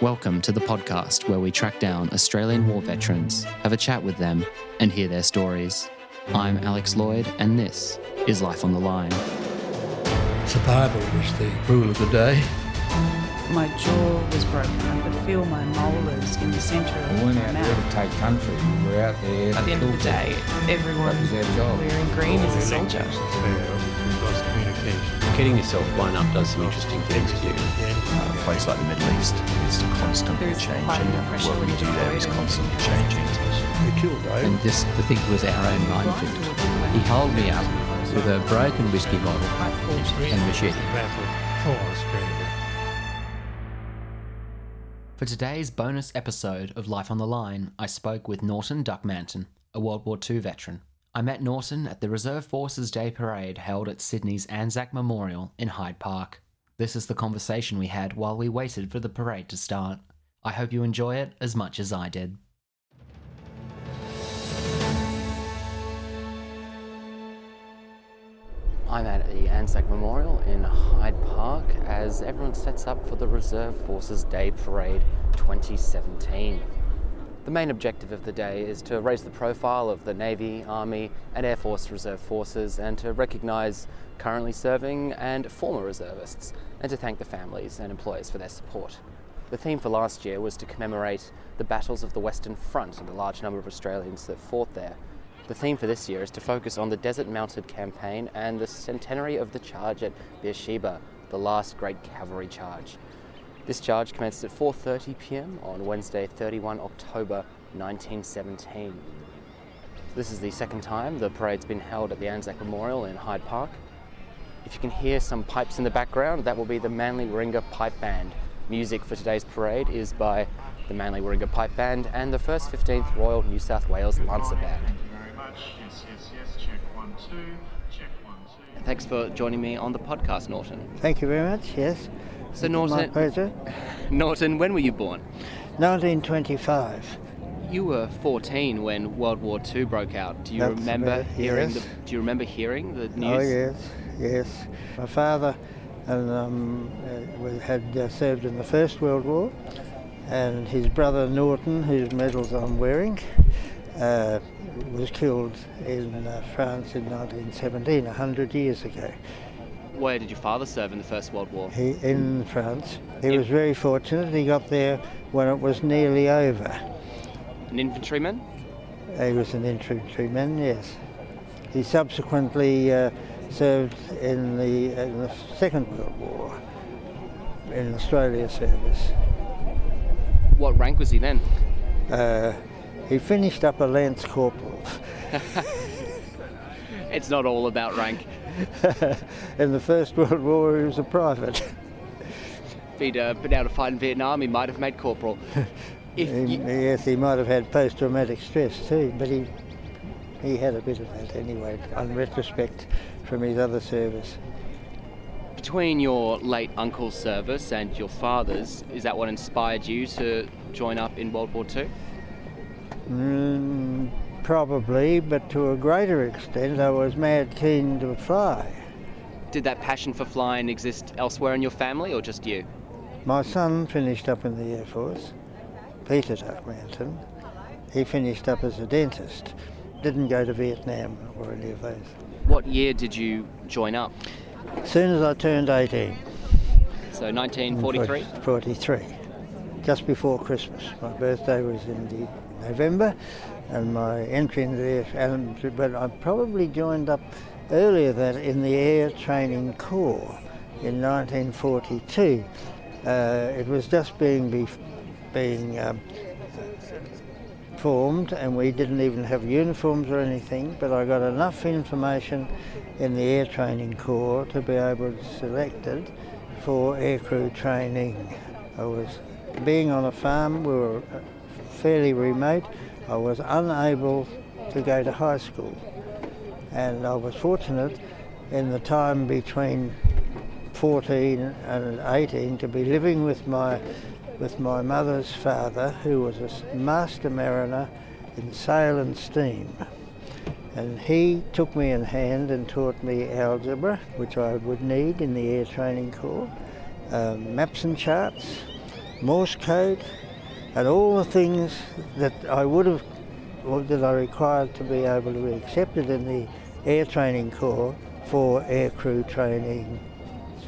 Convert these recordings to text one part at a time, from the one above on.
Welcome to the podcast where we track down Australian war veterans, have a chat with them, and hear their stories. I'm Alex Lloyd, and this is Life on the Line. Survival was the rule of the day. My jaw was broken. I could feel my molars in the centre of We weren't my out there to mouth. take country. We were out there At the end of the day, everyone That was our job. wearing green is a soldier. We've lost communication. Getting yourself blown up does some interesting things to you. Uh, a place like the Middle East is constantly There's changing. quite enough What we do there is constantly changing. We killed Dave. and this the thing was our own minefield. He held me up with a broken whiskey bottle and machete. Battle for Australia. For today's bonus episode of Life on the Line, I spoke with Norton Duckmanton, a World War II veteran. I met Norton at the Reserve Forces Day Parade held at Sydney's Anzac Memorial in Hyde Park. This is the conversation we had while we waited for the parade to start. I hope you enjoy it as much as I did. I'm at the Anzac Memorial in Hyde Park as everyone sets up for the Reserve Forces Day Parade 2017. The main objective of the day is to raise the profile of the Navy, Army, and Air Force Reserve Forces and to recognise currently serving and former reservists and to thank the families and employers for their support. The theme for last year was to commemorate the battles of the Western Front and the large number of Australians that fought there. The theme for this year is to focus on the Desert Mounted Campaign and the centenary of the charge at Beersheba, the last great cavalry charge. This charge commenced at 4:30 p.m. on Wednesday, 31 October 1917. This is the second time the parade's been held at the Anzac Memorial in Hyde Park. If you can hear some pipes in the background, that will be the Manly Warringah Pipe Band. Music for today's parade is by the Manly Warringah Pipe Band and the 1st 15th Royal New South Wales Lancer Band. Thank you very much. Yes, yes, yes. Check one, two. Check one, two. Thanks for joining me on the podcast, Norton. Thank you very much. Yes. So, Norton. Norton, when were you born? 1925. You were 14 when World War II broke out. Do you That's remember about- hearing yes. the? Do you remember hearing the news? Oh yes, yes. My father and um, uh, had uh, served in the First World War, and his brother Norton, whose medals I'm wearing, uh, was killed in uh, France in 1917, a hundred years ago. Where did your father serve in the First World War? He in France. He was very fortunate. He got there when it was nearly over. An infantryman? He was an infantryman, yes. He subsequently uh, served in the, in the Second World War in Australia service. What rank was he then? Uh, he finished up a Lance Corporal. It's not all about rank. in the First World War, he was a private. If he'd uh, been able to fight in Vietnam, he might have made corporal. If He- you, yes, he might have had post-traumatic stress too, but he he had a bit of that anyway, on retrospect, from his other service. between your late uncle's service and your father's, is that what inspired you to join up in World War II? Mm, probably, but to a greater extent, I was mad keen to fly. Did that passion for flying exist elsewhere in your family or just you? My son finished up in the Air Force, Peter Duckmanton. He finished up as a dentist. Didn't go to Vietnam or any of those. What year did you join up? As soon as I turned 18. So 1943? 43. Just before Christmas. My birthday was in the November, and my entry into the but I probably joined up earlier than in the Air Training Corps in 1942. Uh, it was just being bef being um, formed, and we didn't even have uniforms or anything. But I got enough information in the Air Training Corps to be able to selected for aircrew training. I was being on a farm. We were fairly remote. I was unable to go to high school, and I was fortunate in the time between 14 and 18 to be living with my with my mother's father, who was a master mariner in sail and steam. And he took me in hand and taught me algebra, which I would need in the Air Training Corps, um, maps and charts, Morse code, and all the things that I would have, or that I required to be able to be accepted in the Air Training Corps for aircrew training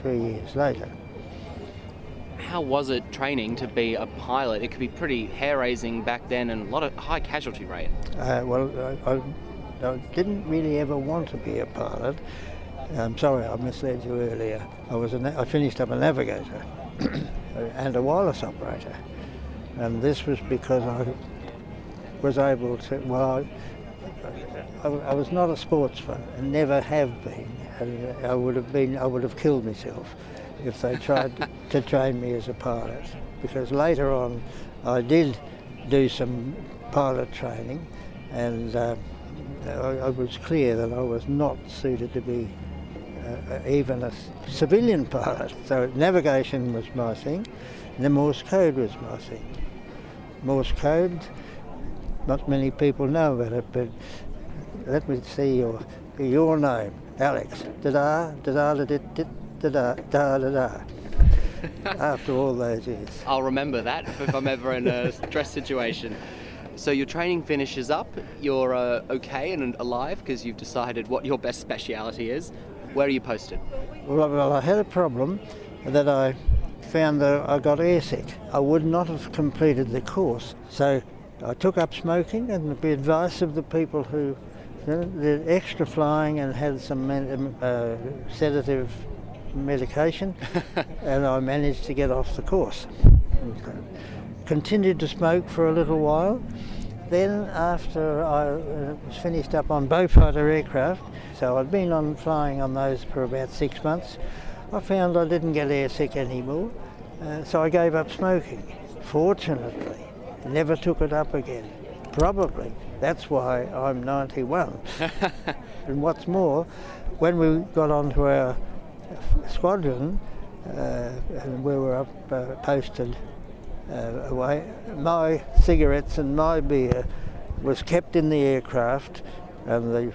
three years later. How was it training to be a pilot? It could be pretty hair raising back then and a lot of high casualty rate. Uh, well, I, I, I didn't really ever want to be a pilot. I'm sorry, I misled you earlier. I was a I finished up a navigator and a wireless operator, and this was because I was able to. Well, I, I was not a sportsman and never have been, and I would have been. I would have killed myself if they tried to train me as a pilot, because later on I did do some pilot training, and. Uh, I, I was clear that I was not suited to be uh, even a civilian pilot. So navigation was my thing, the Morse code was my thing. Morse code, not many people know about it, but let me see your your name, Alex. Da da da da da da da da da da. After all those years. I'll remember that if I'm ever in a stress situation. So your training finishes up, you're uh, okay and alive because you've decided what your best speciality is. Where are you posted? Well, well, I had a problem that I found that I got airsick. I would not have completed the course. So I took up smoking and the advice of the people who did extra flying and had some med- uh, sedative medication, and I managed to get off the course. Continued to smoke for a little while. Then, after I uh, was finished up on Beaufighter aircraft, so I'd been on flying on those for about six months, I found I didn't get airsick anymore, uh, so I gave up smoking. Fortunately, never took it up again. Probably that's why I'm 91. and what's more, when we got onto our squadron uh, and we were up uh, posted uh, away, my cigarettes and my beer was kept in the aircraft, and the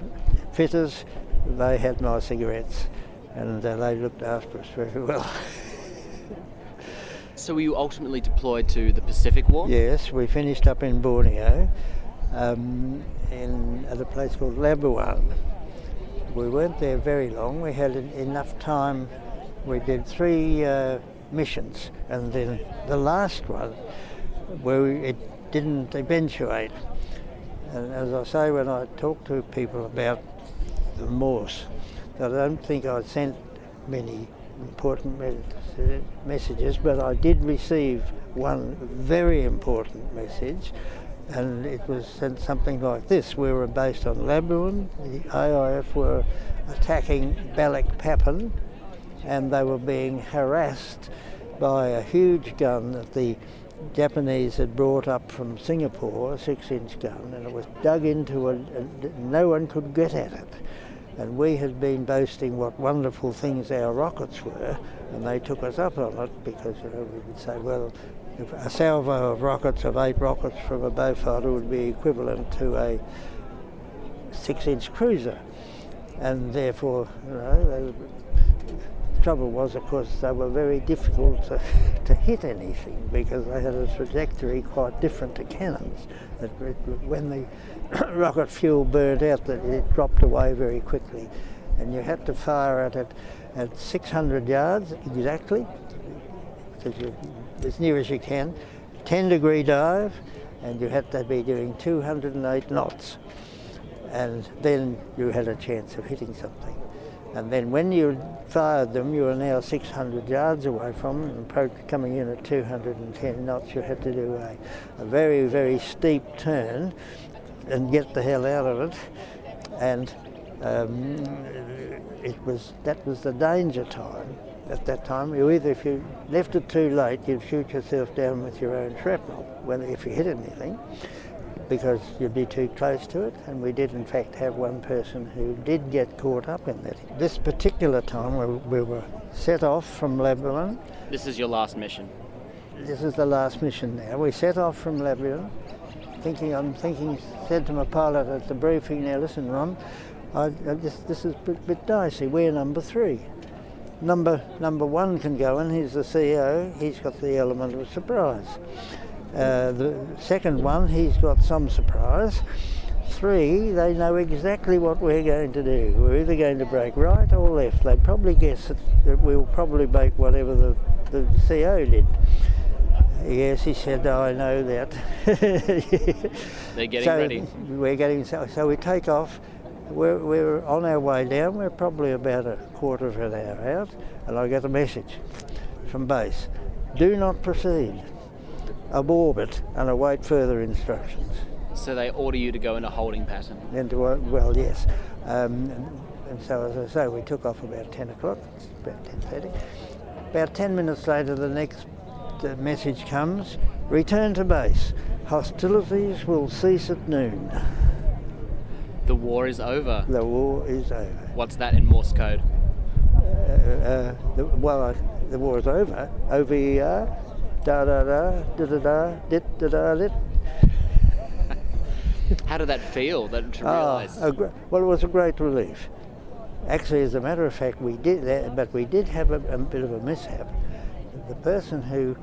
fitters they had my cigarettes, and uh, they looked after us very well. So were you ultimately deployed to the Pacific War? yes, we finished up in Borneo, um, in at a place called Labuan. We weren't there very long. We had enough time. We did three uh, missions, and then the last one, where we, it didn't eventuate. And as I say, when I talk to people about the Morse, I don't think I sent many important mes- messages, but I did receive one very important message, and it was sent something like this. We were based on Labuan, the AIF were attacking Balikpapan, and they were being harassed by a huge gun that the Japanese had brought up from Singapore, a six inch gun, and it was dug into it, and no one could get at it. And we had been boasting what wonderful things our rockets were, and they took us up on it because you know, we would say, well, a salvo of rockets, of eight rockets from a Beaufighter, would be equivalent to a six inch cruiser. And therefore, you know, trouble was, of course, they were very difficult to, to hit anything because they had a trajectory quite different to cannons. That when the rocket fuel burnt out, that it dropped away very quickly, and you had to fire at it at 600 yards exactly, as near as you can, 10 degree dive, and you had to be doing 208 knots, and then you had a chance of hitting something. And then when you fired them, you were now 600 yards away from them, coming in at 210 knots, you had to do a, a very, very steep turn and get the hell out of it. And um, it was that was the danger time at that time. You either, if you left it too late, you'd shoot yourself down with your own shrapnel, when if you hit anything because you'd be too close to it. And we did, in fact, have one person who did get caught up in that. This particular time, we, we were set off from Labuan. This is your last mission. This is the last mission now. We set off from Labuan, thinking, I'm thinking, said to my pilot at the briefing, now listen, Ron, I, I this, this is a bit, bit dicey. We're number three. number number one can go in. He's the CEO. He's got the element of surprise. Uh, the second one, he's got some surprise. Three, they know exactly what we're going to do. We're either going to break right or left. They probably guess that, that we'll probably break whatever the, the CEO did. Yes, he said, oh, I know that. They're getting so ready. We're getting so, so we take off. We're, we're on our way down. We're probably about a quarter of an hour out, and I get a message from base: Do not proceed. Aborbit and await further instructions. So they order you to go in a holding pattern. Into a, well, yes. Um, and so, as I say, we took off about 10 o'clock, about 10.30. About 10 minutes later, the next message comes, return to base. Hostilities will cease at noon. The war is over. The war is over. What's that in Morse code? Uh, uh, the, well, uh, the war is over. O-V-E-R, da da da, da da da, dit da da dit. How did that feel? That to Ah, realise. a gr- well, it was a great relief. Actually, as a matter of fact, we did that, but we did have a, a bit of a mishap. The person who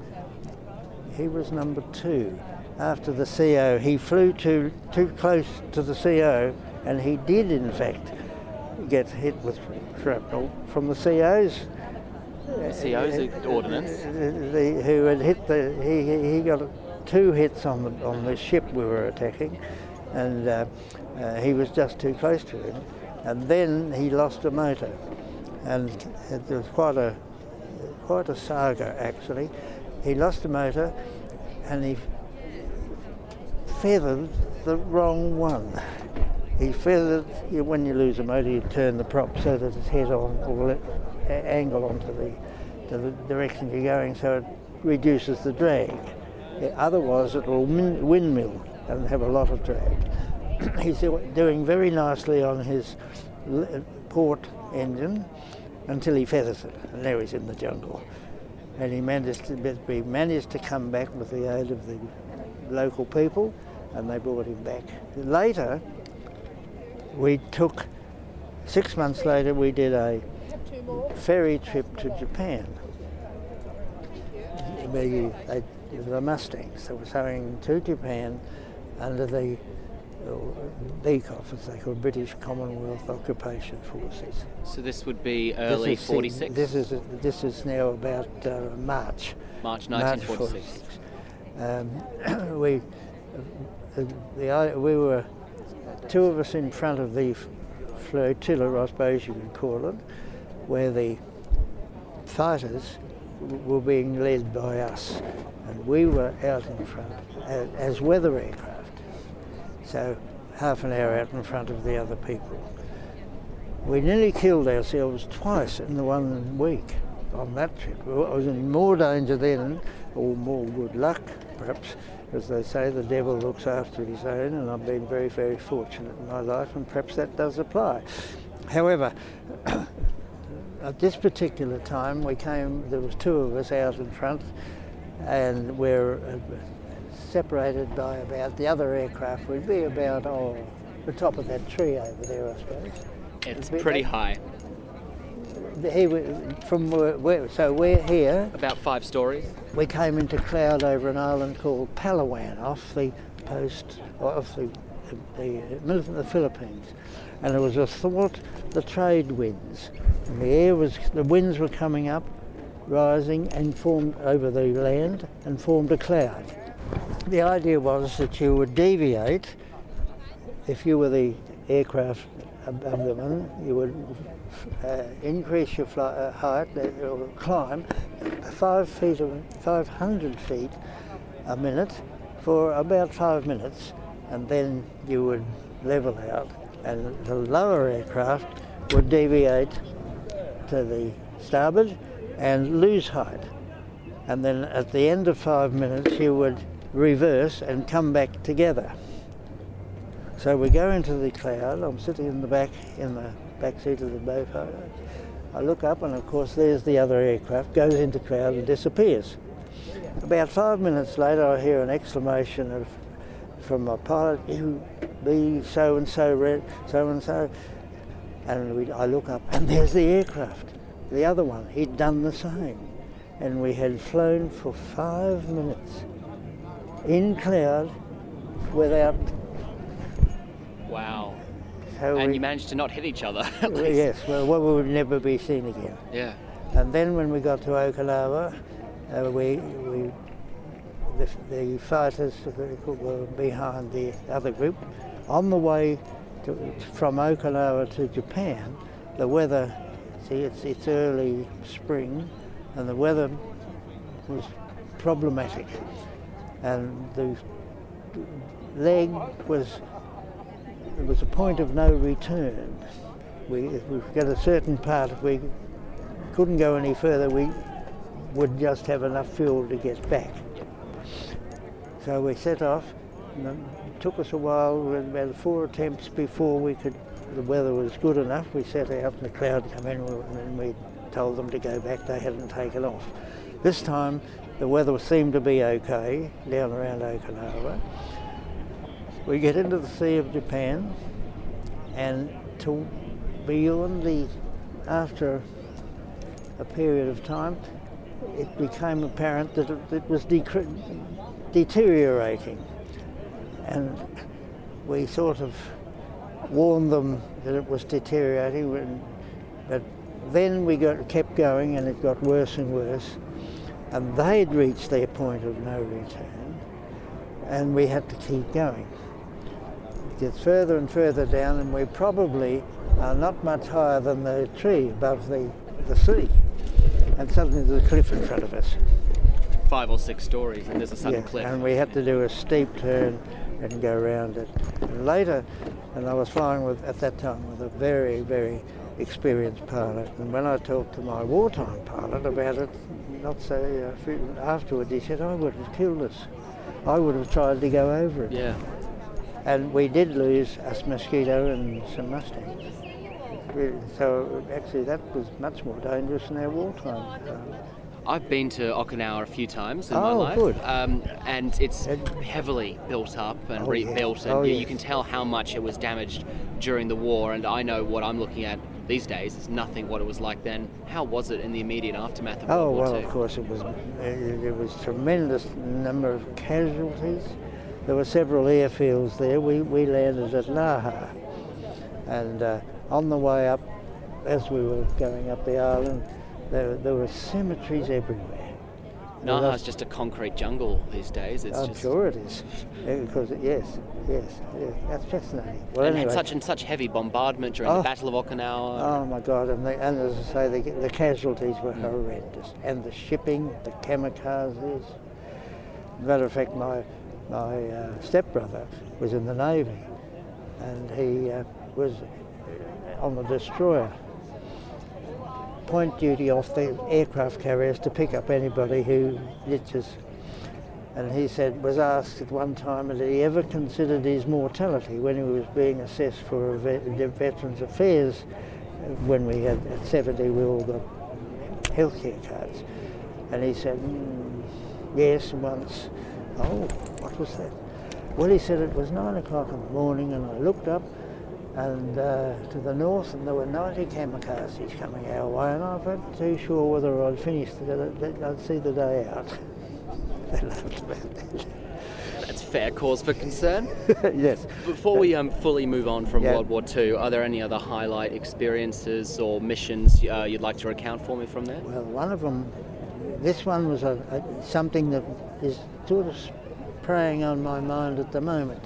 he was number two after the CO, he flew too too close to the CO, and he did in fact get hit with shrapnel from the CO's. CO's ordnance. The, who had hit the he, he- got two hits on the on the ship we were attacking, and uh, uh, he was just too close to him, and then he lost a motor, and it was quite a quite a saga actually. He lost a motor, and he feathered the wrong one. He feathered when you lose a motor, you turn the prop so that it's head on or angle onto the to the direction you're going, so it reduces the drag. Otherwise, it will windmill and have a lot of drag. He's doing very nicely on his port engine until he feathers it, and now he's in the jungle. And he managed to, we managed to come back with the aid of the local people, and they brought him back. Later, we took six months later we did a ferry trip to Japan. We, they, the Mustangs that were going to Japan under the uh, BCOF, as they call British Commonwealth Occupation Forces. So this would be This early is- 46. This is this is now about uh, March. March March 1946. 46. Um, we uh, the, we were two of us in front of the flotilla, I suppose you could call it, where the fighters were being led by us, and we were out in front as, weather aircraft. So half an hour out in front of the other people. We nearly killed ourselves twice in the one week on that trip. I was in more danger then, or more good luck, perhaps. As they say, the devil looks after his own, and I've been very, very fortunate in my life, and perhaps that does apply. However, at this particular time, we came, there was two of us out in front, and we're uh, separated by about, the other aircraft would be about, oh, the top of that tree over there, I suppose. It's pretty like- high. He, from where, where, so we're here. About five stories. We came into cloud over an island called Palawan off the coast off the the, movement of the Philippines, and it was a thought the trade winds. And the air was the winds were coming up, rising and formed over the land and formed a cloud. The idea was that you would deviate if you were the aircraft above them, you would uh, increase your fly, uh, height uh, or climb five feet, or 500 feet a minute for about five minutes, and then you would level out, and the lower aircraft would deviate to the starboard and lose height. And then at the end of five minutes, you would reverse and come back together. So we go into the cloud. I'm sitting in the back in the back seat of the Beaufort. I look up, and of course, there's the other aircraft. Goes into cloud and disappears. About five minutes later, I hear an exclamation of, from my pilot, "You be so and so red, so and so," and we, I look up, and there's the aircraft. the other one, he'd done the same. And we had flown for five minutes in cloud without. Wow. So And we- you managed to not hit each other. at well, least. yes, well, we would never be seen again. Yeah. And then when we got to Okinawa, uh, we, we the, the fighters were behind the other group. On the way to, from Okinawa to Japan, the weather, see, it's, it's early spring, and the weather was problematic. And the leg was, there was a point of no return. We, if we got a certain part, we couldn't go any further, we would just have enough fuel to get back. So we set off, and it took us a while, about four attempts before we could, the weather was good enough. We set out and the cloud came in and we told them to go back, they hadn't taken off. This time the weather seemed to be okay down around Okinawa. We get into the Sea of Japan and to beyond the, after a period of time, it became apparent that it, it was decre- deteriorating. And we sort of warned them that it was deteriorating, but then we got, kept going and it got worse and worse. And they'd reached their point of no return, and we had to keep going. It gets further and further down, and we probably are not much higher than the tree above the, the sea. And suddenly there's a cliff in front of us. Five or six stories, and there's a sudden Yeah, cliff. And we had to do a steep turn and go around it. And later, and I was flying with at that time with a very, very experienced pilot. And when I talked to my wartime pilot about it, not so uh, few- afterwards, he said, "I would have killed us. I would have tried to go over it." Yeah. And we did lose us mosquito and some mustangs. So actually, that was much more dangerous than our wartime. pilot. I've been to Okinawa a few times in my Oh, life, good. Um, and it's And- heavily built up and Oh, yeah. rebuilt, and Oh, you, yes. you can tell how much it was damaged during the war. And I know what I'm looking at these days is nothing what it was like then. How was it in the immediate aftermath of Oh World War well, II? of course it was. It was tremendous number of casualties. There were several airfields there. We we landed at Naha, and uh, on the way up, as we were going up the island, there there were cemeteries everywhere. Naha's just a concrete jungle these days. It's I'm just sure it is, because it, yes, yes, yeah, that's fascinating. Well, and anyway, had such and such heavy bombardment during Oh. the Battle of Okinawa. Oh my God! And, and as I say, the, the casualties Mm. were horrendous, and the shipping, the kamikazes. Matter of fact, my my uh, stepbrother was in the navy, and he uh, was on the destroyer. Point duty off the aircraft carriers to pick up anybody who ditches. And he said, was asked at one time, had he ever considered his mortality when he was being assessed for Veterans Affairs when we had at 70 we all got healthcare cards. And he said, "Mm, yes, once. Oh, what was that? Well, he said it was nine o'clock in the morning and I looked up and uh, to the north and there were 90 kamikazes coming our way and I wasn't too sure whether I'd finish the, I'd see the day out. they laughed about that. That's fair cause for concern. yes. Before we um, fully move on from Yeah. World War II, are there any other highlight experiences or missions uh, you'd like to recount for me from there? Well, one of them, this one was a, a, something that is sort of preying on my mind at the moment.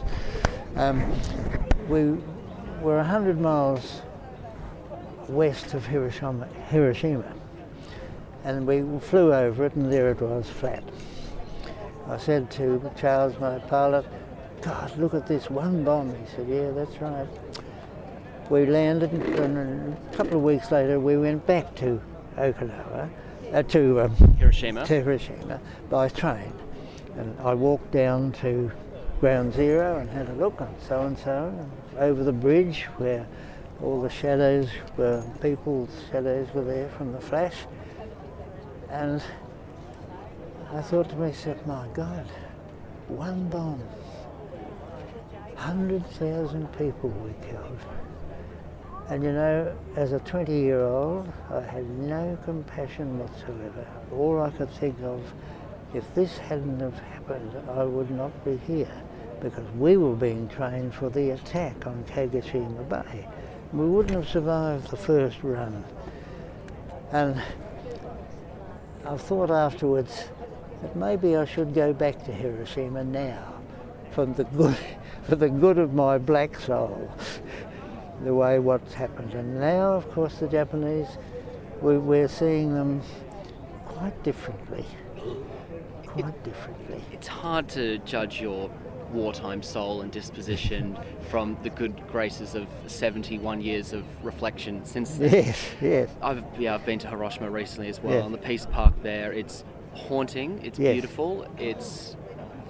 Um, we were 100 miles west of Hiroshima, Hiroshima, and we flew over it, and there it was, flat. I said to Charles, my pilot, God, look at this one bomb. He said, Yeah, that's right. We landed, and a couple of weeks later, we went back to Okinawa, uh, to, um, Hiroshima. to Hiroshima by train. And I walked down to Ground Zero and had a look on so and so, and over the bridge where all the shadows were, people's shadows were there from the flash. And I thought to myself, my God, one bomb, 100,000 people were killed. And you know, as a 20 year old, I had no compassion whatsoever. All I could think of, if this hadn't have happened, I would not be here because we were being trained for the attack on Kagoshima Bay. We wouldn't have survived the first run. And I've thought afterwards that maybe I should go back to Hiroshima now for the good, for the good of my black soul, the way what's happened. And now, of course, the Japanese, we, we're seeing them quite differently. Quite differently. It's hard to judge your wartime soul and disposition from the good graces of 71 years of reflection since then. Yes, yes. I've yeah, I've been to Hiroshima recently as well. Yeah. On the Peace Park there, it's haunting. It's Yes. beautiful. It's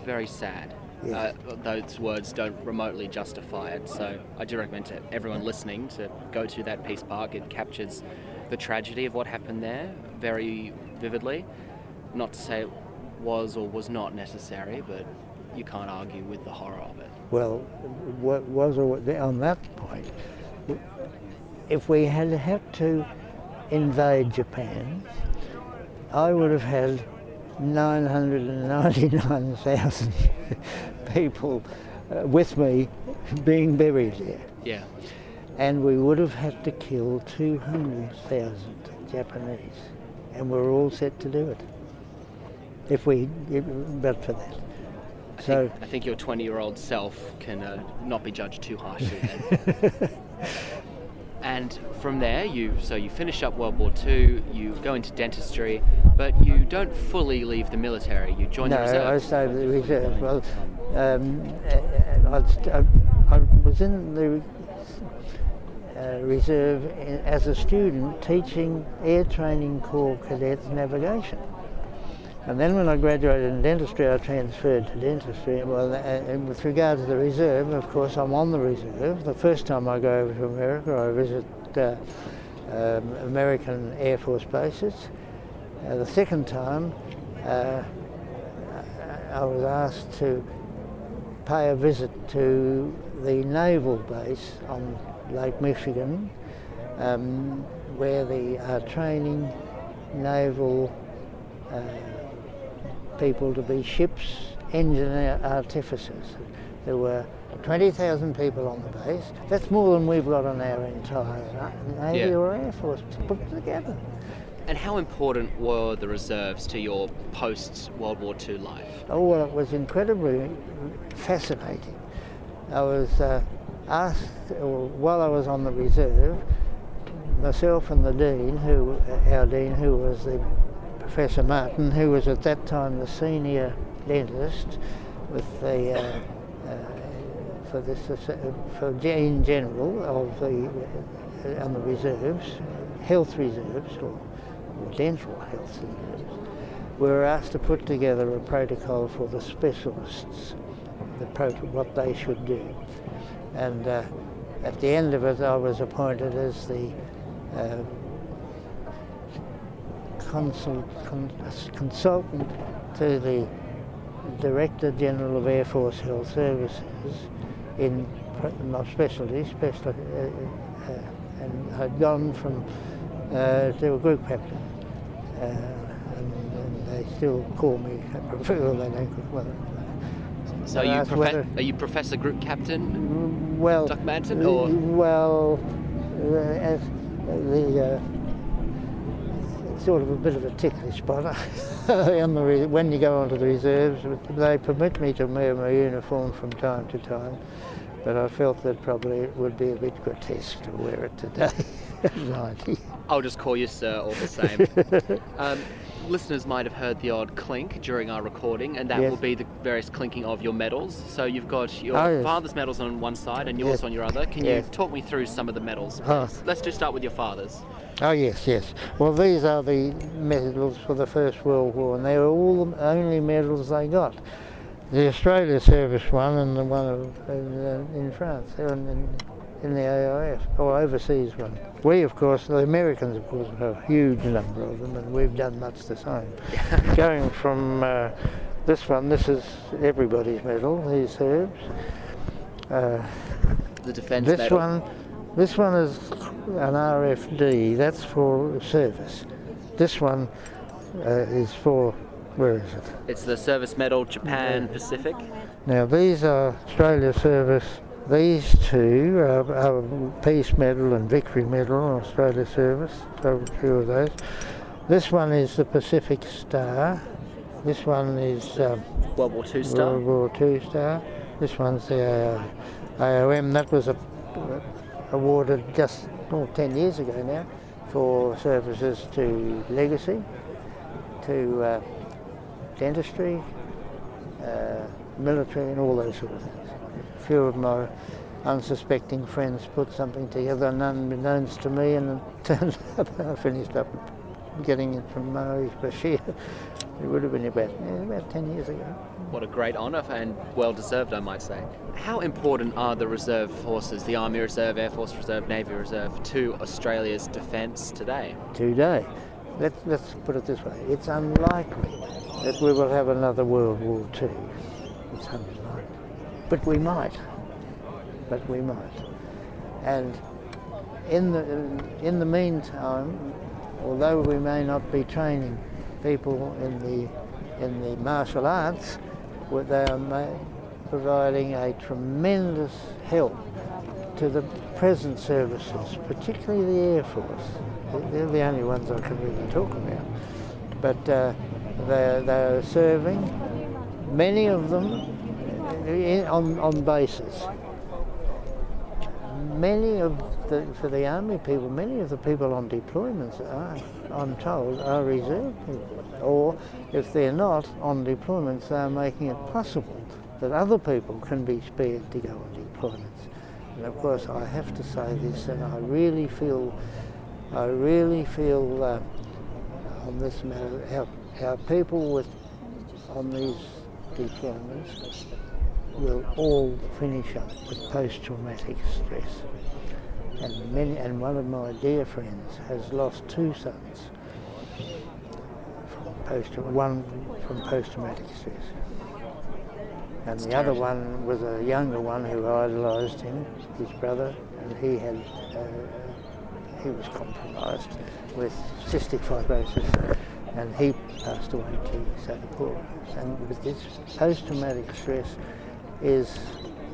very sad. Yes. Uh, those words don't remotely justify it. So I do recommend to everyone listening to go to that Peace Park. It captures the tragedy of what happened there very vividly. Not to say it was or was not necessary, but you can't argue with the horror of it. Well, what was on that point, if we had had to invade Japan, I would have had 999,000 people uh, with me being buried there. Yeah. And we would have had to kill 200,000 Japanese. And we're all set to do it. If we, but for that. I So, think, I think your 20 year old self can uh, not be judged too harshly and from there, you so you finish up World War II, you go into dentistry, but you don't fully leave the military. You join no, the I reserve. stayed with the reserve. Well, um, uh, I'd st- I, I was in the uh, reserve as a student teaching Air Training Corps cadets navigation. And then when I graduated in dentistry, I transferred to dentistry. Well, uh, and with regard to the reserve, of course, I'm on the reserve. The first time I go over to America, I visit uh, um, American Air Force bases. Uh, the second time, uh, I was asked to pay a visit to the naval base on Lake Michigan, um, where they are training naval uh, people to be ships engineer artificers. There were 20,000 people on the base. That's more than we've got on our entire Navy Yeah. or Air Force put together. And how important were the reserves to your post World War II life? Oh, well, it was incredibly fascinating. I was uh, asked, while I was on the reserve, myself and the dean, who our dean, who was the Professor Martin, who was at that time the senior dentist with the uh, uh, for this for in general of the uh, on the reserves, health reserves or, or dental health reserves we were asked to put together a protocol for the specialists, the pro- what they should do. And uh, at the end of it, I was appointed as the uh, consult, con- consultant to the Director General of Air Force Health Services in my specialty, special, uh, uh, and I'd gone from uh, to a group captain. Uh, and, and they still call me, well, they don't, well, So are you, profe- whether- are you Professor Group Captain? well, Duckmanton, or- well, uh, as the uh, sort of a bit of a ticklish spot when you go onto the reserves. They permit me to wear my uniform from time to time, but I felt that probably it would be a bit grotesque to wear it today. 90. I'll just call you sir all the same. um, listeners might have heard the odd clink during our recording, and that Yes. will be the various clinking of your medals. So you've got your Oh, yes. father's medals on one side and yours Yes. on your other. Can you talk me through some of the medals? Oh. Let's just start with your father's. Oh yes, yes. Well, these are the medals for the First World War, and they were all the only medals they got. The Australia Service one and the one of, in, uh, in France, in, the AIF, or overseas one. We, of course, the Americans, of course, have a huge number of them, and we've done much the same. Going from uh, this one, this is everybody's medal, these Serbs. Uh, The defence this medal. one This one is an RFD, that's for service. This one uh, is for, where is it? It's the Service Medal Japan Pacific. Now these are Australia Service. These two are, are Peace Medal and Victory Medal, Australia Service. So two of those. This one is the Pacific Star. This one is um, World War II star. World War II Star. This one's the uh, AOM. That was a, awarded just oh, 10 years ago now for services to legacy, to uh, dentistry, uh, military, and all those sort of things. A few of my unsuspecting friends put something together and unbeknownst to me, and it turned up I finished up getting it from Marie Bashir. It would have been about, about 10 years ago. What a great honour and well deserved, I might say. How important are the reserve forces, the Army Reserve, Air Force Reserve, Navy Reserve, to Australia's defence today? Today, let's, let's put it this way it's unlikely that we will have another World War II. It's unlikely. But we might. But we might. And in the, in the meantime, although we may not be training people in the in the martial arts, they are providing a tremendous help to the present services, particularly the Air Force. They're the only ones I can really talk about. But uh, they're, they're serving, many of them on, on bases. Many of the, for the army people, many of the people on deployments are, I'm told, are reserve people. Or if they're not on deployments, they're making it possible that other people can be spared to go on deployments. And of course, I have to say this, and I really feel, I really feel uh, on this matter, how, how people with on these deployments will all finish up with post-traumatic stress. And, many, and one of my dear friends has lost two sons from post one from post-traumatic stress. And the other one was a younger one who idolised him, his brother, and he had uh, he was compromised with cystic fibrosis, and he passed away too. So. And with this post-traumatic stress, is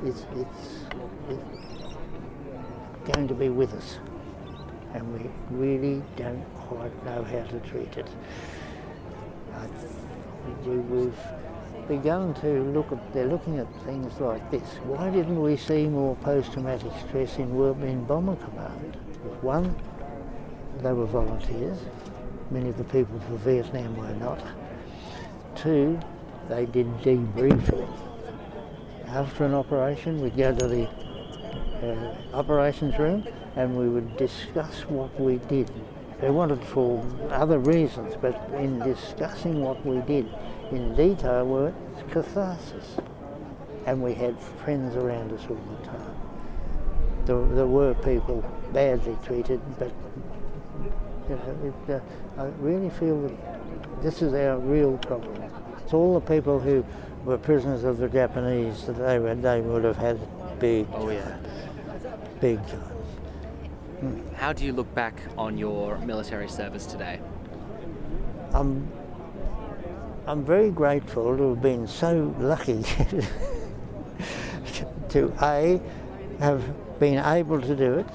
it's, it's, it's going to be with us and we really don't quite know how to treat it. we've begun to look at, they're looking at things like this. Why didn't we see more post-traumatic stress in, in Bomber Command? One, they were volunteers. Many of the people for Vietnam were not. Two, they did debriefing after an operation, we'd go to the uh, operations room and we would discuss what we did. They wanted for other reasons, but in discussing what we did in detail were catharsis. And we had friends around us all the time. There, there were people badly treated, but you know, it, uh, I really feel that this is our real problem. It's all the people who were prisoners of the Japanese, that they would, they would have had big, oh yeah, big time. Hmm. How do you look back on your military service today? I'm, I'm very grateful to have been so lucky to A, have been able to do it,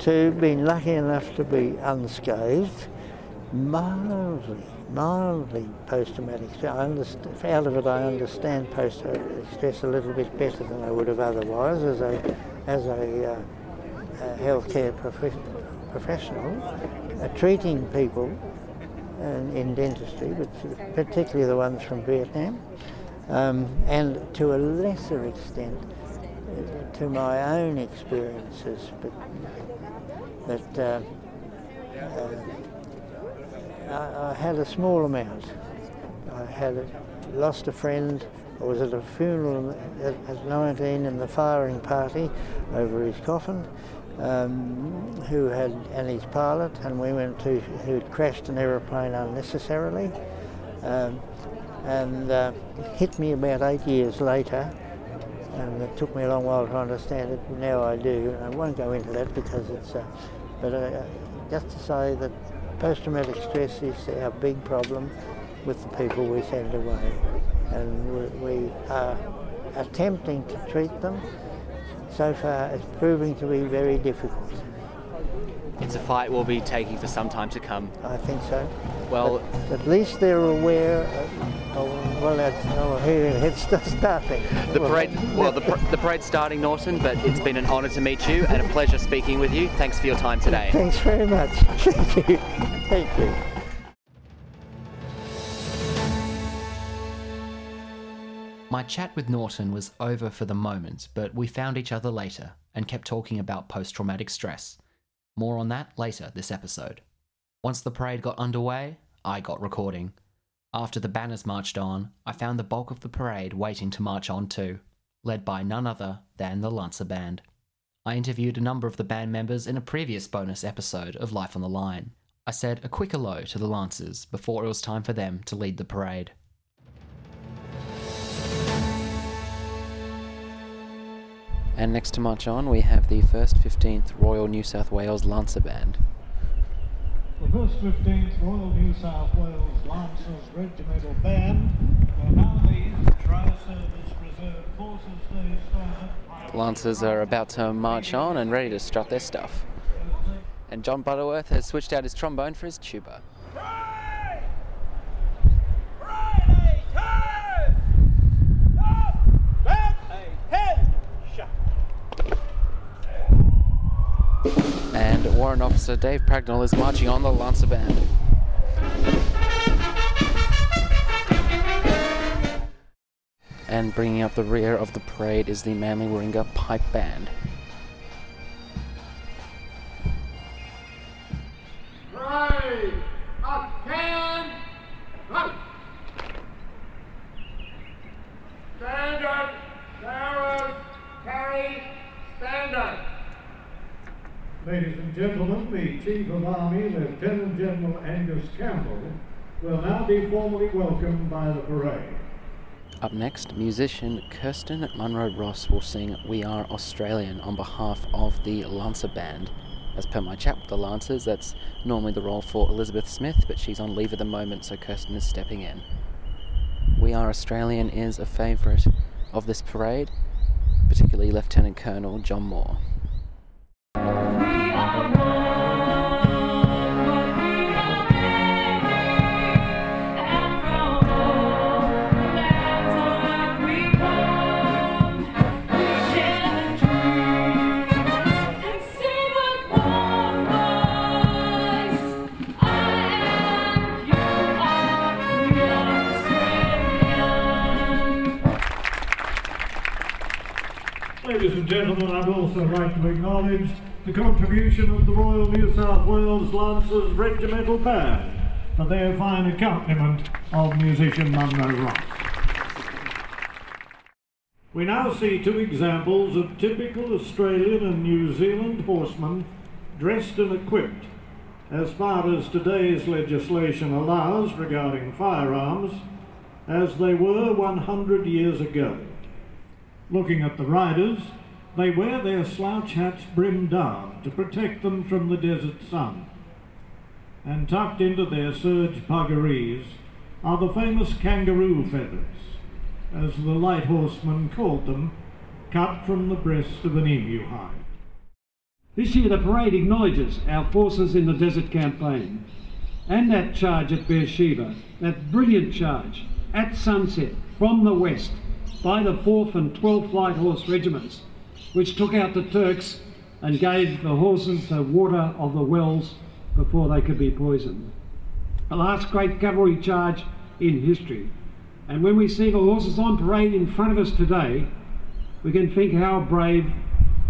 to been lucky enough to be unscathed, mildly mildly post-traumatic stress. Out of it I understand post-traumatic stress a little bit better than I would have otherwise as a, as a, uh, a healthcare prof- professional, uh, treating people uh, in dentistry, but particularly the ones from Vietnam, um, and to a lesser extent uh, to my own experiences, but that uh, uh, I, I had a small amount. I had lost a friend. I was at a funeral at, at 19 in the firing party over his coffin, um, who had and his pilot, and we went to who had crashed an aeroplane unnecessarily, um, and uh, hit me about eight years later, and it took me a long while to understand it. Now I do. I won't go into that because it's. Uh, but uh, just to say that post-traumatic stress is our big problem with the people we send away, and we, we are attempting to treat them. So far, it's proving to be very difficult. It's a fight we'll be taking for some time to come. I think so. Well, But at least they're aware. Of, oh, well, that's oh, it's just starting. the parade, well, the, par- the parade's starting, Norton, but it's been an honour to meet you and a pleasure speaking with you. Thanks for your time today. Thanks very much. Thank you. Thank you. My chat with Norton was over for the moment, but we found each other later and kept talking about post traumatic stress. More on that later this episode. Once the parade got underway, I got recording. After the banners marched on, I found the bulk of the parade waiting to march on too, led by none other than the Lancer Band. I interviewed a number of the band members in a previous bonus episode of Life on the Line. I said a quick hello to the Lancers before it was time for them to lead the parade. And next to march on, we have the 1st 15th Royal New South Wales Lancer Band. First 15th Royal New South Wales Lancers Regimental Band will now lead Tri-Service Reserve Forces Day. The Lancers are about to march on and ready to strut their stuff. And John Butterworth has switched out his trombone for his tuba. And Warrant Officer Dave Pragnell is marching on the Lancer Band. And bringing up the rear of the parade is the Manly Warringah Pipe Band. Angus Campbell, will now be formally welcomed by the parade. Up next, musician Kirsten Munro Ross will sing We Are Australian on behalf of the Lancer Band. As per my chat with the Lancers, that's normally the role for Elizabeth Smith, but she's on leave at the moment, so Kirsten is stepping in. We Are Australian is a favourite of this parade, particularly Lieutenant Colonel John Moore. Gentlemen, I'd also like to acknowledge the contribution of the Royal New South Wales Lancers Regimental Band for their fine accompaniment of musician Munro Ross. We now see two examples of typical Australian and New Zealand horsemen dressed and equipped as far as today's legislation allows regarding firearms as they were 100 years ago. Looking at the riders, they wear their slouch hats brimmed down to protect them from the desert sun. And tucked into their serge puggarees are the famous kangaroo feathers, as the light horsemen called them, cut from the breast of an emu hide. This year, the parade acknowledges our forces in the desert campaign and that charge at Beersheba, that brilliant charge at sunset from the west by the 4th and 12th Light Horse Regiments, which took out the Turks and gave the horses the water of the wells before they could be poisoned. The last great cavalry charge in history. And when we see the horses on parade in front of us today, we can think how brave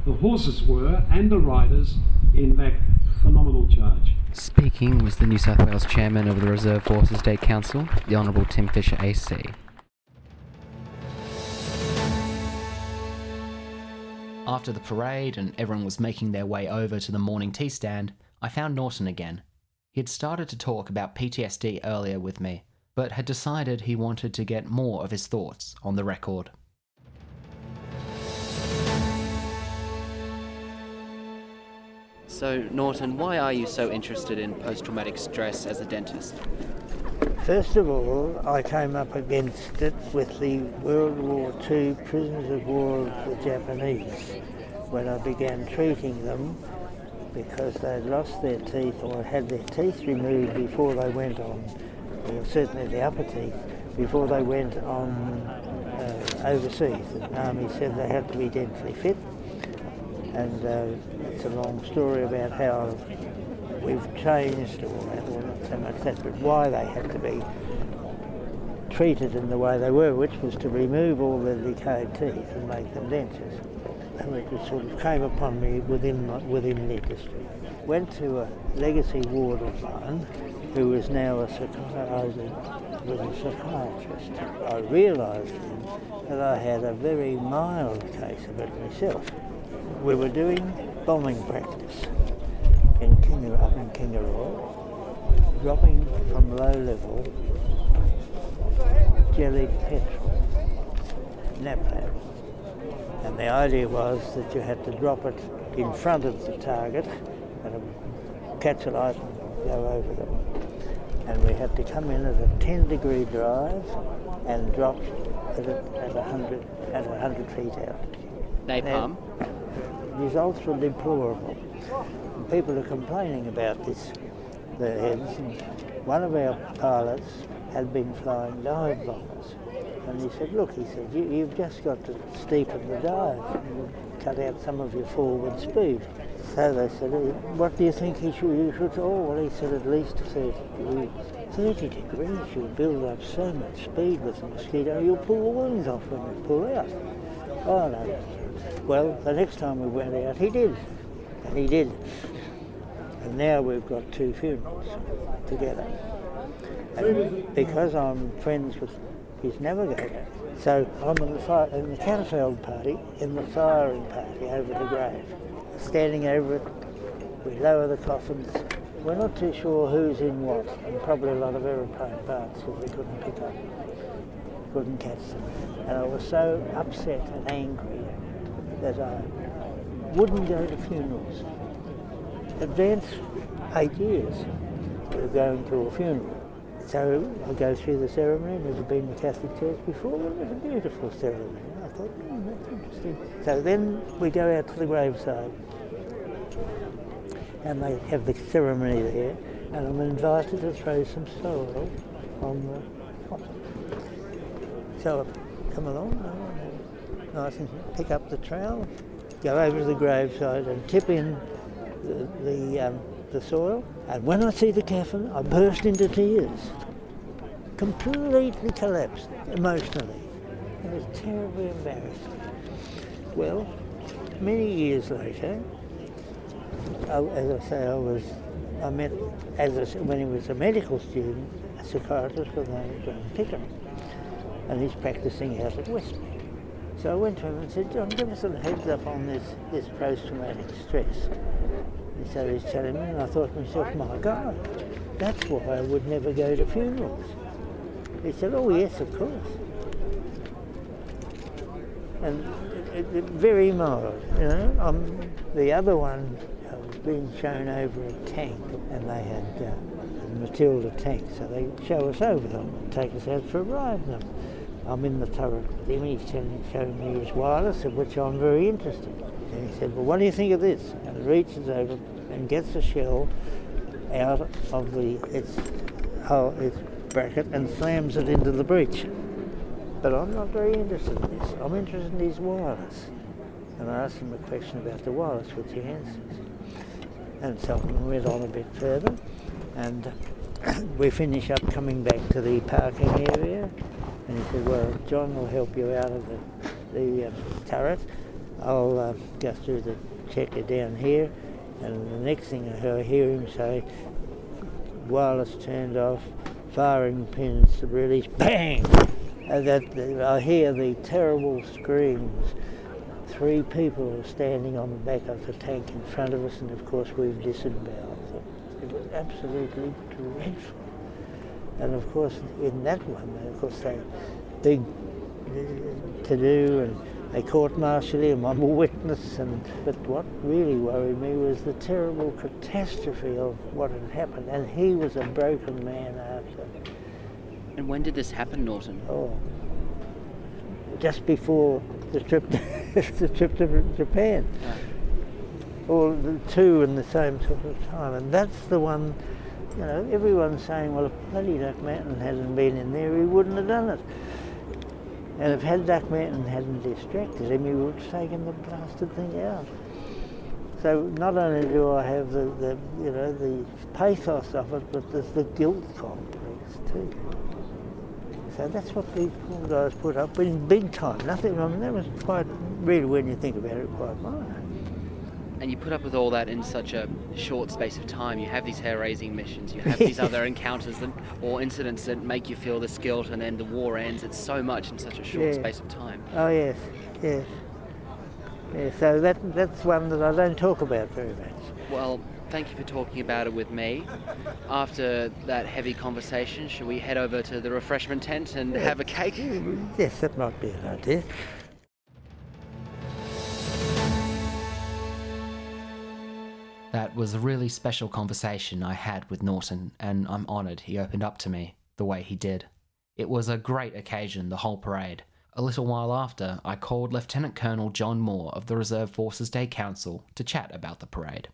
the horses were and the riders in that phenomenal charge. Speaking was the New South Wales chairman of the Reserve Forces Day Council, the Honourable Tim Fischer AC. After the parade and everyone was making their way over to the morning tea stand, I found Norton again. He had started to talk about PTSD earlier with me, but had decided he wanted to get more of his thoughts on the record. So, Norton, why are you so interested in post traumatic stress as a dentist? First of all, I came up against it with the World War II prisoners of war of the Japanese when I began treating them because they'd lost their teeth or had their teeth removed before they went on, or certainly the upper teeth, before they went on uh, overseas. The Army said they had to be dentally fit and uh, it's a long story about how we've changed all that, so much that, but why they had to be treated in the way they were, which was to remove all the decayed teeth and make them dentures. And it sort of came upon me within my, within the industry. Went to a legacy ward of mine, who is now a, psychi- was a psychiatrist. I realised that I had a very mild case of it myself we were doing bombing practice in Kingaroy, up in Kingaroy, dropping from low level jelly petrol, napalm. And the idea was that you had to drop it in front of the target and catch a light and go over them. And we had to come in at a 10 degree drive and drop at, a, at 100 at 100 feet out. Napalm? Now, results were deplorable. And people are complaining about this, their heads. And one of our pilots had been flying dive bombers. And he said, look, he said, you, have just got to steepen the dive and cut out some of your forward speed. So they said, uh, what do you think he should, you should, oh, well, he said at least 30 degrees. 30 degrees, you'll build up so much speed with the mosquito, you'll pull the wings off when they pull out. Oh, no, well, the next time we went out, he did. And he did. And now we've got two funerals together. And because I'm friends with his navigator, so I'm in the, fire, in the Catafalque party, in the firing party over the grave. Standing over it, we lower the coffins. We're not too sure who's in what, and probably a lot of aeroplane parts because we couldn't pick up, couldn't catch them. And I was so upset and angry that I wouldn't go to funerals. Advance eight years going to a funeral. So I go through the ceremony, never been to Catholic Church before, it was a beautiful ceremony. I thought, oh, that's interesting. So then we go out to the graveside and they have the ceremony there and I'm invited to throw some soil on the coffin. So I come along, nice and pick up the trowel, go over to the graveside and tip in the, the, um, the soil. And when I see the coffin, I burst into tears. Completely collapsed emotionally. I was terribly embarrassed. Well, many years later, I, as I say, I was I met as a, when he was a medical student, a psychiatrist by the name of John Pickering, and he's practicing out at Westmead. So I went to him and said, John, give us a heads up on this, this post-traumatic stress. So he's telling me, and I thought to myself, my God, that's why I would never go to funerals. He said, oh yes, of course. And it, it, very mild, you know. Um, the other one was being shown over a tank, and they had uh, Matilda tank, so they show us over them, and take us out for a ride them. I'm in the turret with him. He's telling, showing me his wireless, of which I'm very interested. And he said, well, what do you think of this? And he reaches over and gets a shell out of the its its bracket, and slams it into the breech. But I'm not very interested in this. I'm interested in these wireless. And I asked him a question about the wireless, which he answers. And so we went on a bit further, and we finish up coming back to the parking area, and he said, well, John will help you out of the, the uh, turret. I'll uh, go through the checker down here. And the next thing I hear him say, wireless turned off, firing pins released, bang! And that I hear the terrible screams. Three people are standing on the back of the tank in front of us, and of course we've disemboweled. It was absolutely dreadful. And of course, in that one, of course, they big to do and they court-martialed him. I'm a witness. And but what really worried me was the terrible catastrophe of what had happened. And he was a broken man after. And when did this happen, Norton? Oh, just before the trip to, the trip to Japan. All the two in the same sort of time. And that's the one, you know, everyone's saying, well, if bloody Duckmanton hadn't been in there, he wouldn't have done it. And if had Duckmanton hadn't distracted him, he would have taken the blasted thing out. So not only do I have the, the you know the pathos of it, but there's the guilt complex too. So that's what these poor guys put up in big time. Nothing. I mean, that was quite really, when you think about it, quite minor. And you put up with all that in such a short space of time. You have these hair-raising missions. You have these other encounters that, or incidents that make you feel this guilt, and then the war ends. It's so much in such a short Yeah. space of time. Oh yes, yes. Yeah, so that that's one that I don't talk about very much. Well, thank you for talking about it with me. After that heavy conversation, shall we head over to the refreshment tent and have a cake? Mm, yes, that might be an idea. That was a really special conversation I had with Norton, and I'm honoured he opened up to me the way he did. It was a great occasion, the whole parade. A little while after, I called Lieutenant Colonel John Moore of the Reserve Forces Day Council to chat about the parade.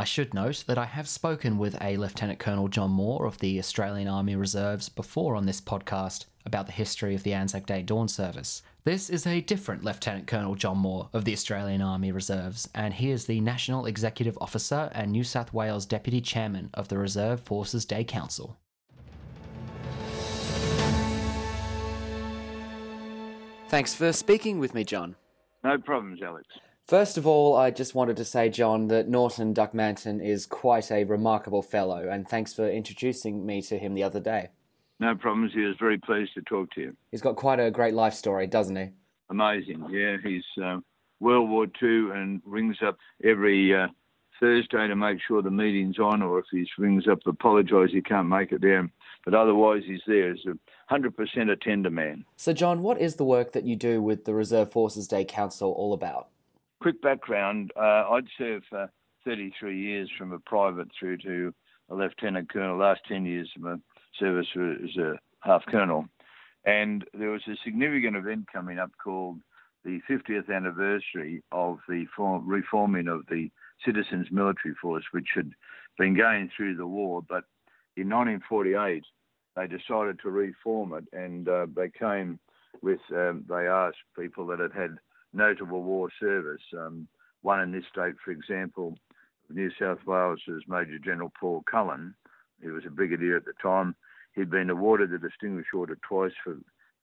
I should note that I have spoken with a Lieutenant Colonel John Moore of the Australian Army Reserves before on this podcast about the history of the Anzac Day Dawn service. This is a different Lieutenant Colonel John Moore of the Australian Army Reserves, and he is the National Executive Officer and New South Wales Deputy Chairman of the Reserve Forces Day Council. Thanks for speaking with me, John. No problems, Alex. First of all, I just wanted to say, John, that Norton Duckmanton is quite a remarkable fellow, and thanks for introducing me to him the other day. No problems. He was very pleased to talk to you. He's got quite a great life story, doesn't he? Amazing. Yeah, he's uh, World War II and rings up every uh, Thursday to make sure the meeting's on, or if he rings up to apologise he can't make it there. But otherwise, he's there. He's a 100% a tender man. So, John, what is the work that you do with the Reserve Forces Day Council all about? Quick background uh, I'd served for 33 years from a private through to a lieutenant colonel, last 10 years of my service as a half colonel. And there was a significant event coming up called the 50th anniversary of the form, reforming of the Citizens Military Force, which had been going through the war. But in 1948, they decided to reform it, and uh, they came with, um, they asked people that had had notable war service. Um, one in this state, for example, New South Wales is Major General Paul Cullen. He was a brigadier at the time. He'd been awarded the Distinguished Order twice for,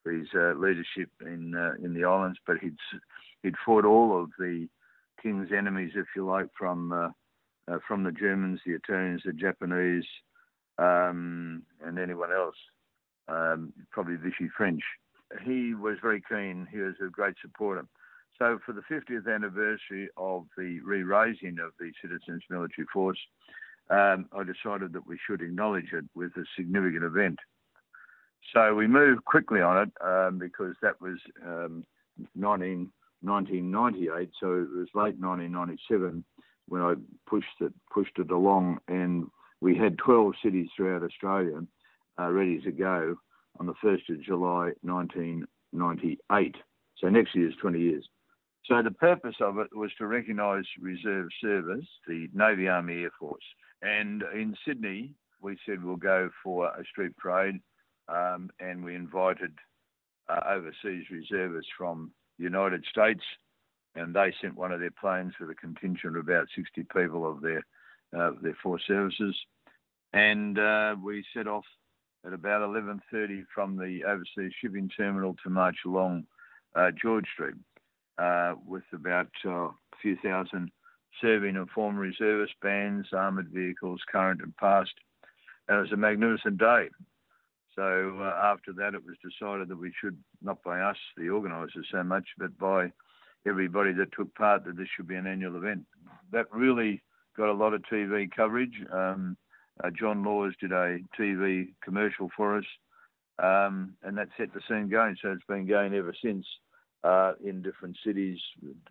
for his uh, leadership in uh, in the islands, but he'd he'd fought all of the king's enemies, if you like, from uh, uh, from the Germans, the Italians, the Japanese, um, and anyone else. Um, probably Vichy French. He was very keen. He was a great supporter. So, for the 50th anniversary of the re-raising of the Citizens Military Force, um, I decided that we should acknowledge it with a significant event. So we moved quickly on it um, because that was um, 19, 1998. So it was late 1997 when I pushed it pushed it along, and we had 12 cities throughout Australia uh, ready to go on the 1st of July 1998. So next year is 20 years. So the purpose of it was to recognise reserve service, the Navy Army Air Force. And in Sydney, we said we'll go for a street parade, um, and we invited uh, overseas reservists from the United States, and they sent one of their planes with a contingent of about 60 people of their uh, their force services, and uh, we set off at about 11:30 from the overseas shipping terminal to march along uh, George Street uh, with about uh, a few thousand serving and former reservist bands, armoured vehicles, current and past. And it was a magnificent day. So uh, after that, it was decided that we should, not by us, the organisers so much, but by everybody that took part, that this should be an annual event. That really got a lot of TV coverage. Um, uh, John Laws did a TV commercial for us, um, and that set the scene going. So it's been going ever since. Uh, in different cities,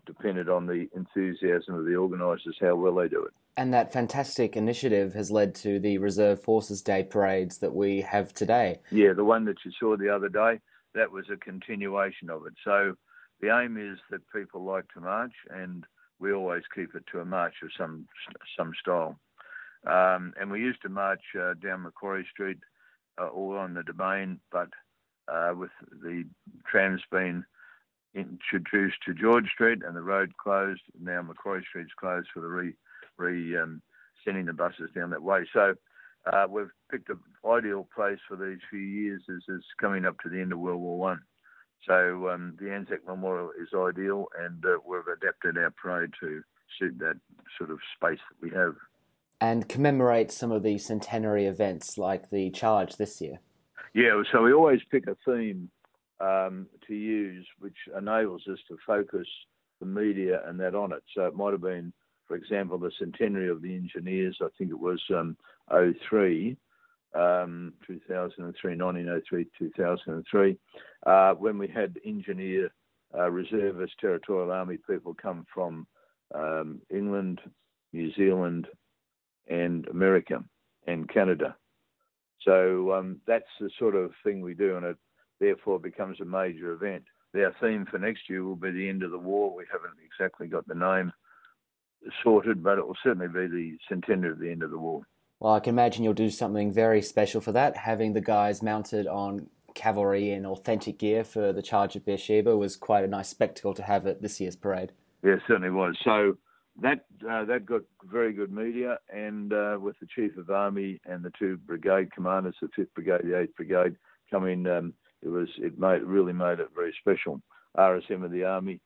depended on the enthusiasm of the organisers, how well they do it. And that fantastic initiative has led to the Reserve Forces Day parades that we have today. Yeah, the one that you saw the other day, that was a continuation of it. So the aim is that people like to march, and we always keep it to a march of some some style. Um, and we used to march uh, down Macquarie Street uh, or on the Domain, but uh, with the trams being introduced to George Street and the road closed, now Macquarie Street's closed for the re, re um, sending the buses down that way. So uh, we've picked an ideal place for these few years as it's coming up to the end of World War One. So um, the Anzac Memorial is ideal, and uh, we've adapted our parade to suit that sort of space that we have. And commemorate some of the centenary events like the charge this year. Yeah, so we always pick a theme um, to use which enables us to focus the media and that on it. So it might have been, for example, the centenary of the engineers, I think it was um, 03, um, 2003, 1903, 2003, uh, when we had engineer uh, reservist territorial army people come from um, England, New Zealand, and America and Canada. So um, that's the sort of thing we do, and it therefore becomes a major event. Our theme for next year will be the end of the war. We haven't exactly got the name sorted, but it will certainly be the centenary of the end of the war. Well, I can imagine you'll do something very special for that. Having the guys mounted on cavalry in authentic gear for the charge at Beersheba was quite a nice spectacle to have at this year's parade. Yeah, it certainly was. So that uh, that got very good media, and uh, with the chief of army and the two brigade commanders, the fifth brigade, the eighth brigade, coming, um, it was it made really made it very special. RSM of the army.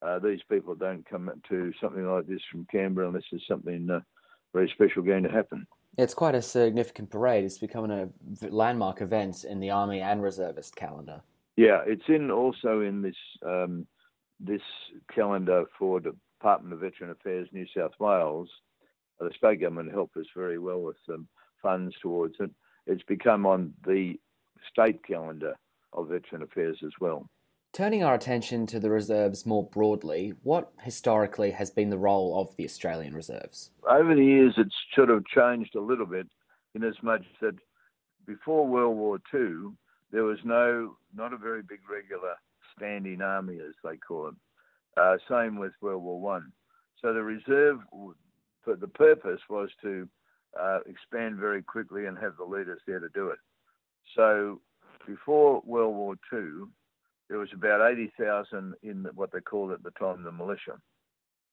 Uh, these people don't come to something like this from Canberra unless there's something uh, very special going to happen. It's quite a significant parade. It's becoming a landmark event in the Army and Reservist calendar. Yeah, it's in also in this um, this calendar for the Department of Veteran Affairs New South Wales. The state government helped us very well with some funds towards it. It's become on the state calendar of Veteran Affairs as well. Turning our attention to the reserves more broadly, what historically has been the role of the Australian reserves? Over the years, it's sort of changed a little bit in as much that before World War II, there was no, not a very big regular standing army, as they call it. Uh, same with World War One. So the reserve, for the purpose was to uh, expand very quickly and have the leaders there to do it. So before World War II, there was about 80,000 in what they called at the time the militia.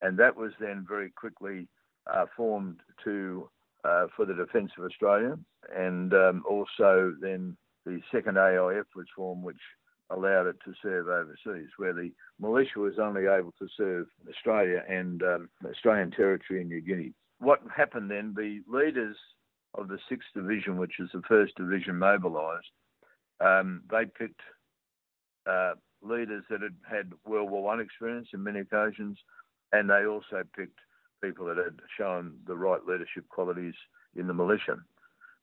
And that was then very quickly uh, formed to uh, for the defence of Australia. And um, also then the second AIF was formed, which allowed it to serve overseas, where the militia was only able to serve Australia and um, Australian territory in New Guinea. What happened then, the leaders of the 6th Division, which is the first division mobilised, um, they picked uh, leaders that had had World War One experience in many occasions, and they also picked people that had shown the right leadership qualities in the militia.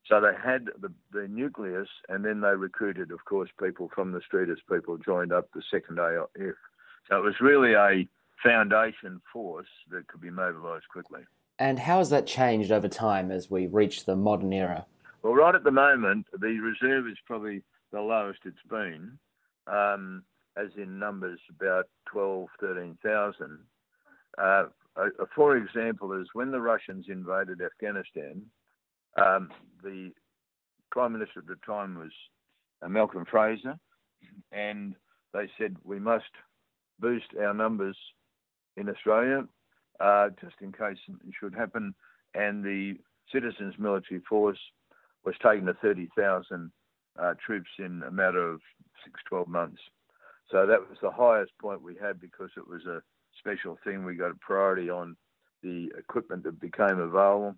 So they had the, the nucleus, and then they recruited, of course, people from the street as people joined up the second AIF. So it was really a foundation force that could be mobilised quickly. And how has that changed over time as we reach the modern era? Well, right at the moment, the reserve is probably the lowest it's been, um, as in numbers about 12, 13,000. Uh, for example, is when the Russians invaded Afghanistan, um, the Prime Minister at the time was uh, Malcolm Fraser, and they said we must boost our numbers in Australia uh, just in case something should happen. And the Citizens Military Force was taken to 30,000 uh, troops in a matter of six, 12 months. So that was the highest point we had because it was a special thing. We got a priority on the equipment that became available,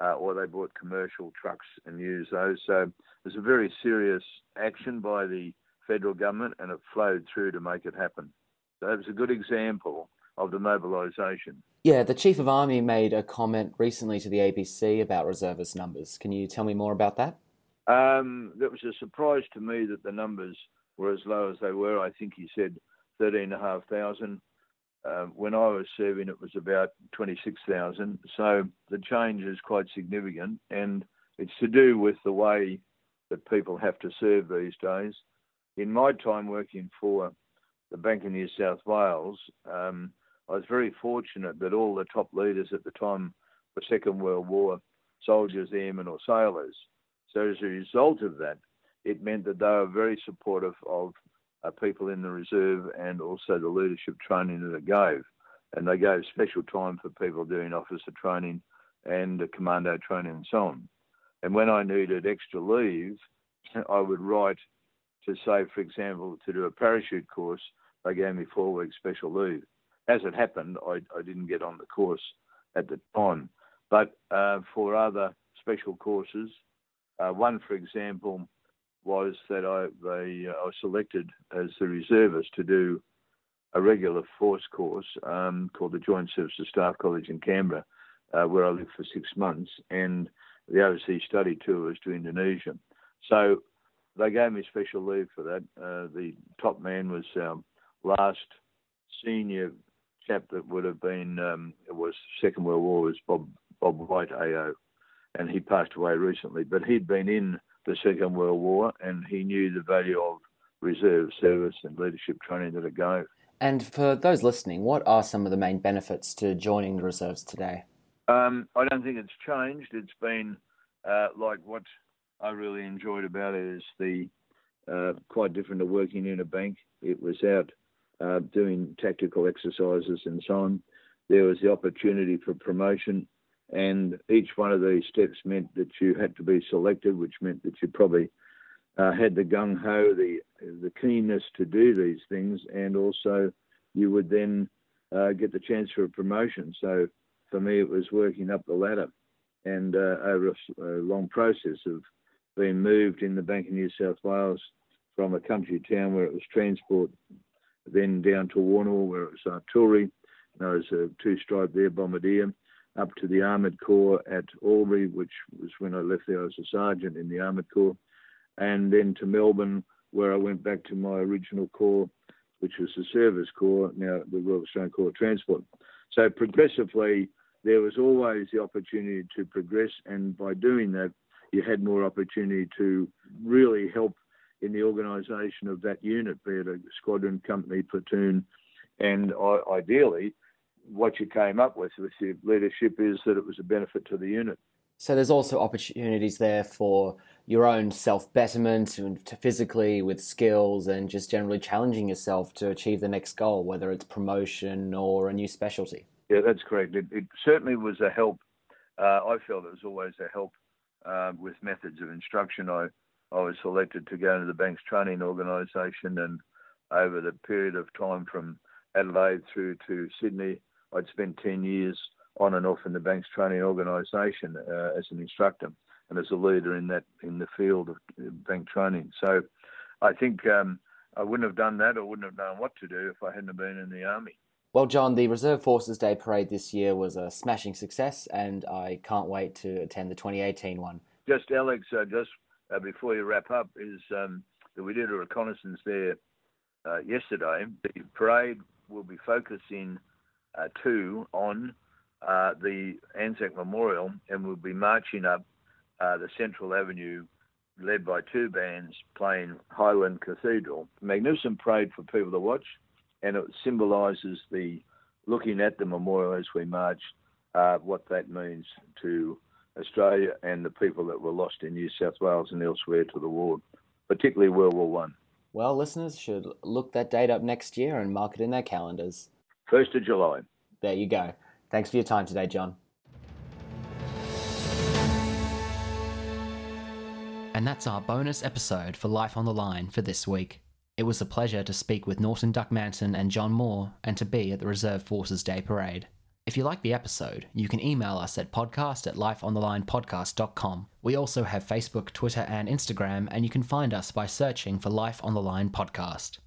uh, or they bought commercial trucks and used those. So it was a very serious action by the federal government, and it flowed through to make it happen. So it was a good example of the mobilisation. Yeah, the Chief of Army made a comment recently to the ABC about reservist numbers. Can you tell me more about that? Um, it was a surprise to me that the numbers were as low as they were. I think he said 13,500. Uh, when I was serving, it was about 26,000. So the change is quite significant, and it's to do with the way that people have to serve these days. In my time working for the Bank of New South Wales, um, I was very fortunate that all the top leaders at the time were Second World War, soldiers, airmen, or sailors. So as a result of that, it meant that they were very supportive of uh, people in the reserve and also the leadership training that it gave. And they gave special time for people doing officer training and uh, commando training and so on. And when I needed extra leave, I would write to say, for example, to do a parachute course, they gave me four weeks special leave. As it happened, I, I didn't get on the course at the time. But uh, for other special courses, uh, one, for example, was that I, they, uh, I was selected as the reservist to do a regular force course um, called the Joint Services Staff College in Canberra, uh, where I lived for six months, and the overseas study tour was to Indonesia. So they gave me special leave for that. Uh, the top man was our last senior chap that would have been um, it was Second World War was Bob Bob White AO, and he passed away recently. But he'd been in the Second World War, and he knew the value of reserve service and leadership training that it gave. And for those listening, what are some of the main benefits to joining the reserves today? Um, I don't think it's changed. It's been uh, like what I really enjoyed about it is the uh, quite different to working in a bank. It was out uh, doing tactical exercises and so on. There was the opportunity for promotion and each one of these steps meant that you had to be selected, which meant that you probably uh, had the gung ho, the the keenness to do these things, and also you would then uh, get the chance for a promotion. So for me, it was working up the ladder, and uh, over a, a, long process of being moved in the Bank of New South Wales from a country town where it was transport, then down to Warrnambool where it was artillery. And I was a two-stripe there bombardier up to the Armoured Corps at Albury, which was when I left there. I was a sergeant in the Armoured Corps, and then to Melbourne, where I went back to my original corps, which was the Service Corps, now the Royal Australian Corps of Transport. So progressively, there was always the opportunity to progress, and by doing that, you had more opportunity to really help in the organisation of that unit, be it a squadron, company, platoon, and ideally what you came up with with your leadership is that it was a benefit to the unit. So there's also opportunities there for your own self betterment and physically with skills and just generally challenging yourself to achieve the next goal, whether it's promotion or a new specialty. Yeah, that's correct. It, it certainly was a help. Uh, I felt it was always a help uh, with methods of instruction. I, I was selected to go into the bank's training organisation, and over the period of time from Adelaide through to Sydney, I'd spent 10 years on and off in the bank's training organisation uh, as an instructor and as a leader in that in the field of bank training. So I think um, I wouldn't have done that or wouldn't have known what to do if I hadn't been in the army. Well, John, the Reserve Forces Day Parade this year was a smashing success, and I can't wait to attend the 2018 one. Just, Alex, uh, just uh, before you wrap up, is um, that we did a reconnaissance there uh, yesterday. The parade will be focusing uh, two on uh, the Anzac Memorial, and we'll be marching up uh, the Central Avenue, led by two bands playing Highland Cathedral. Magnificent parade for people to watch, and it symbolises the looking at the memorial as we march, uh, what that means to Australia and the people that were lost in New South Wales and elsewhere to the war, particularly World War One. Well, listeners should look that date up next year and mark it in their calendars. 1st of July. There you go. Thanks for your time today, John. And that's our bonus episode for Life on the Line for this week. It was a pleasure to speak with Norton Duckmanton and John Moore and to be at the Reserve Forces Day Parade. If you like the episode, you can email us at podcast at lifeonthelinepodcast.com. We also have Facebook, Twitter, and Instagram, and you can find us by searching for Life on the Line Podcast.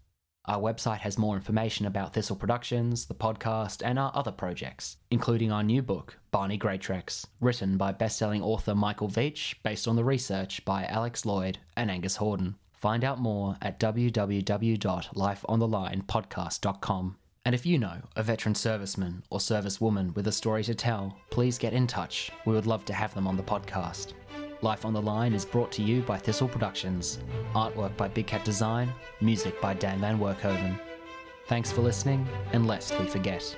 Our website has more information about Thistle Productions, the podcast, and our other projects, including our new book, Barney Greatrex, written by best-selling author Michael Veitch, based on the research by Alex Lloyd and Angus Horden. Find out more at www.lifeonthelinepodcast.com. And if you know a veteran serviceman or servicewoman with a story to tell, please get in touch. We would love to have them on the podcast. Life on the Line is brought to you by Thistle Productions. Artwork by Big Cat Design, music by Dan Van Workhoven. Thanks for listening, and lest we forget.